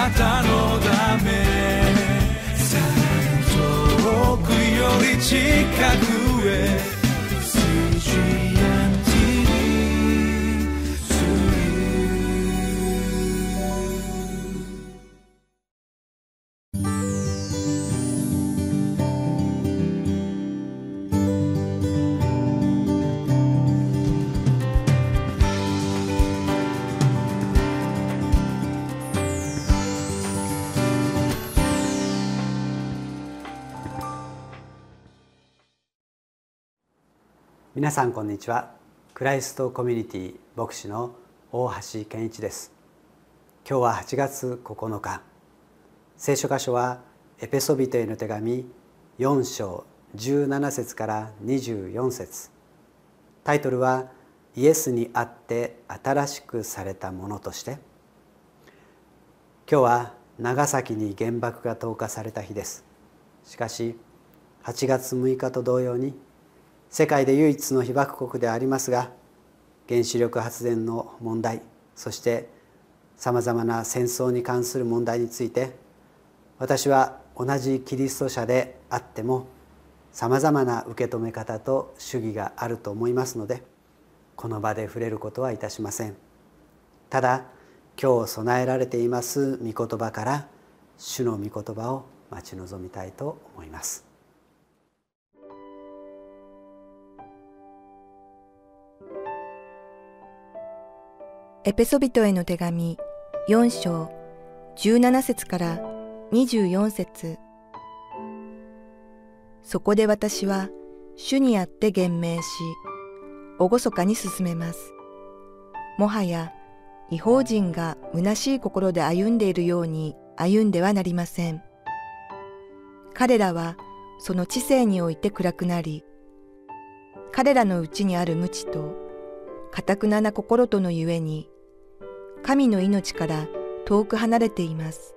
なたのため。さらに遠くより近くへ。皆さんこんにちは。クライストコミュニティ牧師の大橋健一です。今日は8月9日。聖書箇所はエペソビトへの手紙4章17節から24節。タイトルはイエスにあって新しくされたものとして。今日は長崎に原爆が投下された日です。しかし8月6日と同様に世界で唯一の被爆国でありますが原子力発電の問題そしてさまざまな戦争に関する問題について私は同じキリスト者であってもさまざまな受け止め方と主義があると思いますのでこの場で触れることはいたしません。ただ今日備えられています御言葉から主の御言葉を待ち望みたいと思います。エペソビトへの手紙4章17節から24節そこで私は主にあって言明し、厳かに進めます。もはや違法人が虚しい心で歩んでいるように歩んではなりません。彼らはその知性において暗くなり、彼らのうちにある無知と、かたくなな心とのゆえに、神の命から遠く離れています。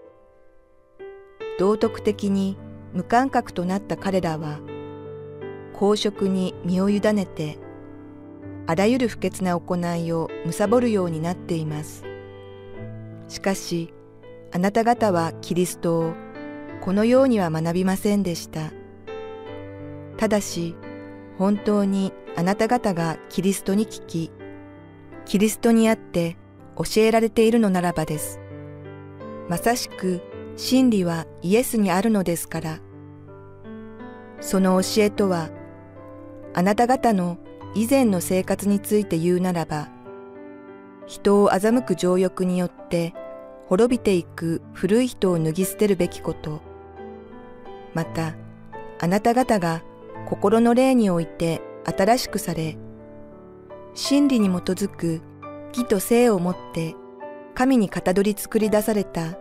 道徳的に無感覚となった彼らは、公職に身を委ねて、あらゆる不潔な行いを貪るようになっています。しかし、あなた方はキリストをこのようには学びませんでした。ただし、本当にあなた方がキリストに聞き、キリストにあって教えられているのならばです。まさしく真理はイエスにあるのですから。その教えとは、あなた方の以前の生活について言うならば、人を欺く情欲によって滅びていく古い人を脱ぎ捨てるべきこと、また、あなた方が心の霊において新しくされ、真理に基づく義と性をもって神にかたどり作り出された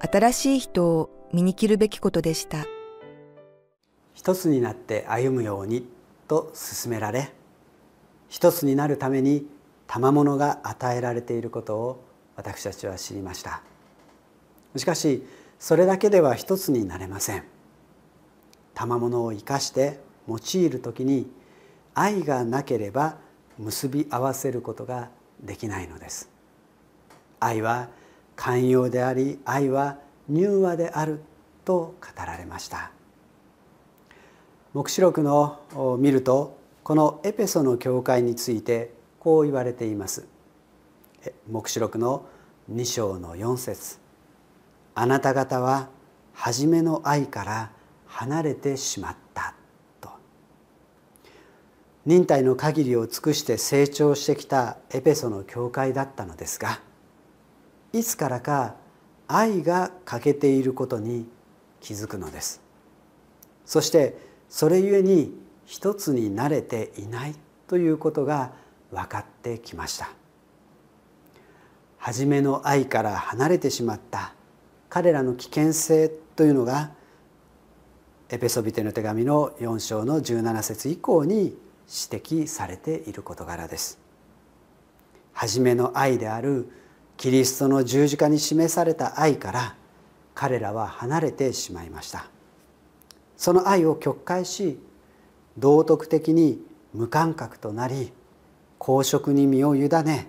新しい人を身に着るべきことでした。一つになって歩むようにと勧められ一つになるために賜物が与えられていることを私たちは知りました。しかしそれだけでは一つになれません。賜物を生かして用いる時に愛がなければ結び合わせることができないのです。愛は寛容であり愛は柔和であると語られました。黙示録のを見るとこのエペソの教会についてこう言われています。黙示録の2章の4節。あなた方は初めの愛から離れてしまった」忍耐の限りを尽くして成長してきたエペソの教会だったのですがいつからか愛が欠けていることに気づくのです。そしてそれゆえに一つになれていないということが分かってきました。初めの愛から離れてしまった彼らの危険性というのがエペソビテの手紙の4章の17節以降に指摘されている事柄です。初めの愛であるキリストの十字架に示された愛から彼らは離れてしまいました。その愛を曲解し道徳的に無感覚となり公職に身を委ね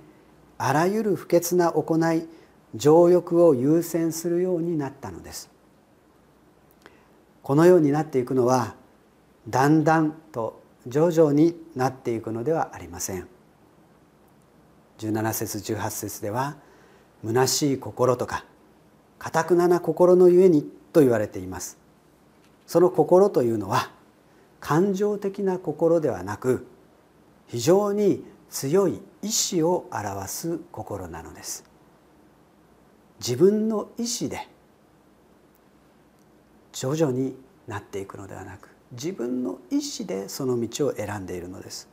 あらゆる不潔な行い情欲を優先するようになったのです。このようになっていくのはだんだんと徐々になっていくのではありません。17節18節では「虚しい心」とか「かたくなな心のゆえに」と言われています。その心というのは感情的な心ではなく非常に強い意志を表す心なのです。自分の意志で徐々になっていくのではなく自分の意志でその道を選んでいるのです。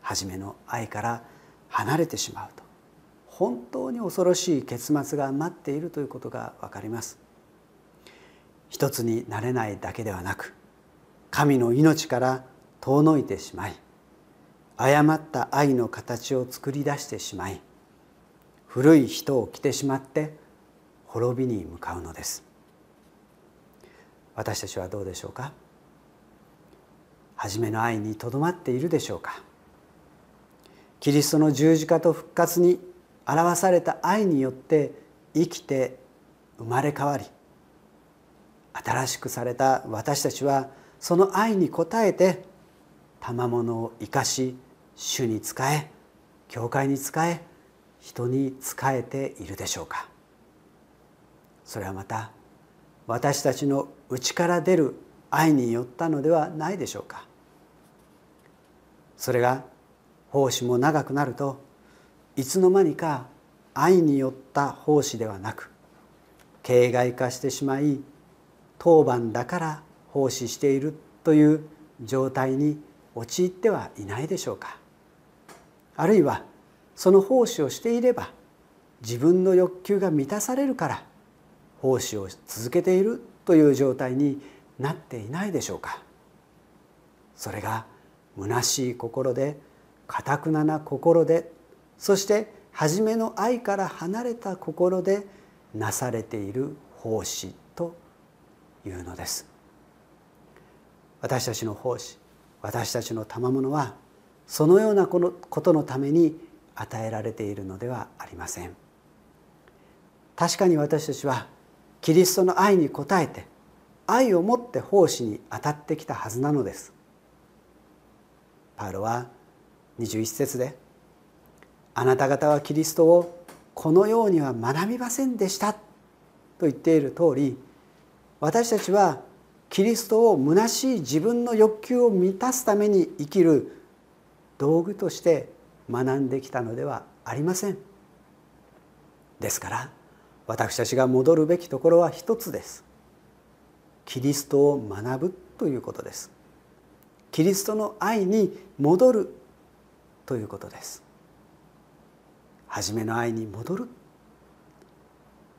初めの愛から離れてしまうと本当に恐ろしい結末が待っているということが分かります。一つになれないだけではなく神の命から遠のいてしまい誤った愛の形を作り出してしまい古い人を着てしまって滅びに向かうのです。私たちはどうでしょうか？初めの愛にとどまっているでしょうか？キリストの十字架と復活に表された愛によって生きて生まれ変わり新しくされた私たちはその愛に応えて賜物を生かし主に仕え教会に仕え人に仕えているでしょうか？それはまた私たちの内から出る愛によったのではないでしょうか。それが奉仕も長くなるといつの間にか愛によった奉仕ではなく形骸化してしまい当番だから奉仕しているという状態に陥ってはいないでしょうか。あるいはその奉仕をしていれば自分の欲求が満たされるから奉仕を続けているという状態になっていないでしょうか。それが虚しい心でかたくなな心でそして初めの愛から離れた心でなされている奉仕というのです。私たちの奉仕私たちの賜物はそのようなことのために与えられているのではありません。確かに私たちはキリストの愛に応えて愛を持って奉仕に当たってきたはずなのです。パウロは21節で「あなた方はキリストをこのようには学びませんでした」と言っている通り私たちはキリストを虚しい自分の欲求を満たすために生きる道具として学んできたのではありません。ですから私たちが戻るべきところは一つです。キリストを学ぶということです。キリストの愛に戻るということです。初めの愛に戻る。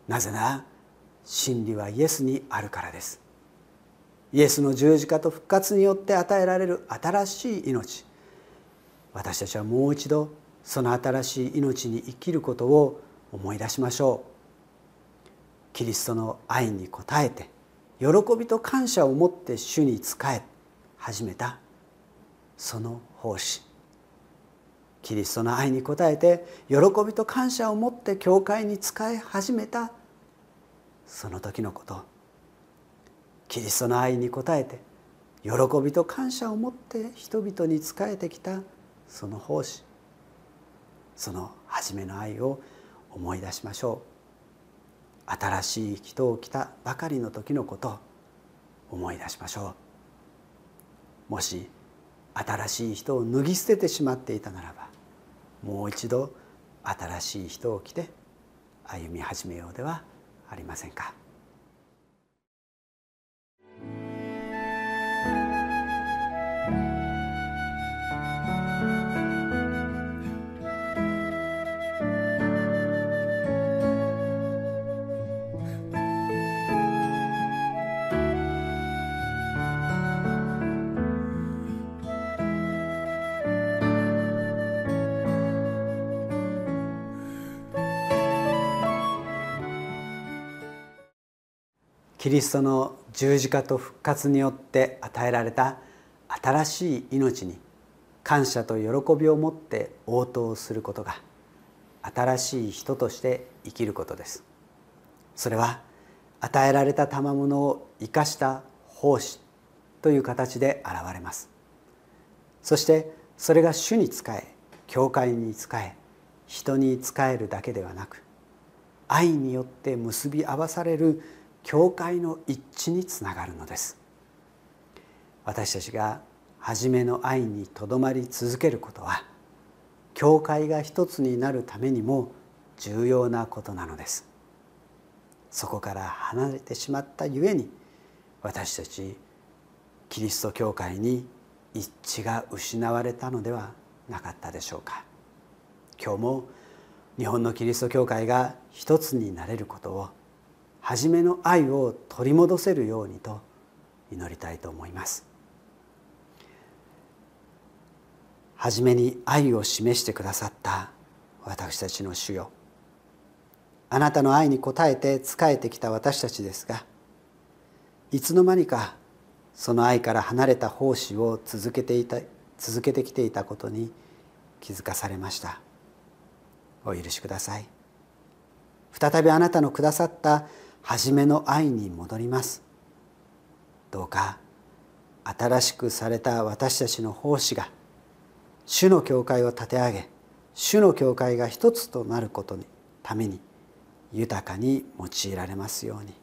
なぜなら真理はイエスにあるからです。イエスの十字架と復活によって与えられる新しい命。私たちはもう一度その新しい命に生きることを思い出しましょう。キリストの愛に応えて喜びと感謝を持って主に仕え始めたその奉仕。キリストの愛に応えて喜びと感謝を持って教会に仕え始めたその時のこと。キリストの愛に応えて喜びと感謝を持って人々に仕えてきたその奉仕。その初めの愛を思い出しましょう。新しい人を着たばかりの時のことを思い出しましょうもし新しい人を脱ぎ捨ててしまっていたならばもう一度新しい人を着て歩み始めようではありませんか。キリストの十字架と復活によって与えられた新しい命に感謝と喜びを持って応答することが新しい人として生きることです。それは与えられた賜物を生かした奉仕という形で現れます。そしてそれが主に仕え教会に仕え人に仕えるだけではなく愛によって結び合わされる教会の一致につながるのです。私たちが初めの愛にとどまり続けることは教会が一つになるためにも重要なことなのです。そこから離れてしまったゆえに私たちキリスト教会に一致が失われたのではなかったでしょうか。今日も日本のキリスト教会が一つになれることを初めの愛を取り戻せるようにと祈りたいと思います。初めに愛を示してくださった私たちの主よ。あなたの愛に応えて仕えてきた私たちですがいつの間にかその愛から離れた奉仕を続けていた続けてきていたことに気づかされました。お許しください。再びあなたのくださった初めの愛に戻ります。どうか新しくされた私たちの奉仕が主の教会を立て上げ主の教会が一つとなることにために豊かに用いられますように。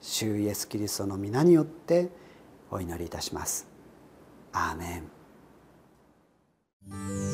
主イエス・キリストの皆によってお祈りいたします。アーメン。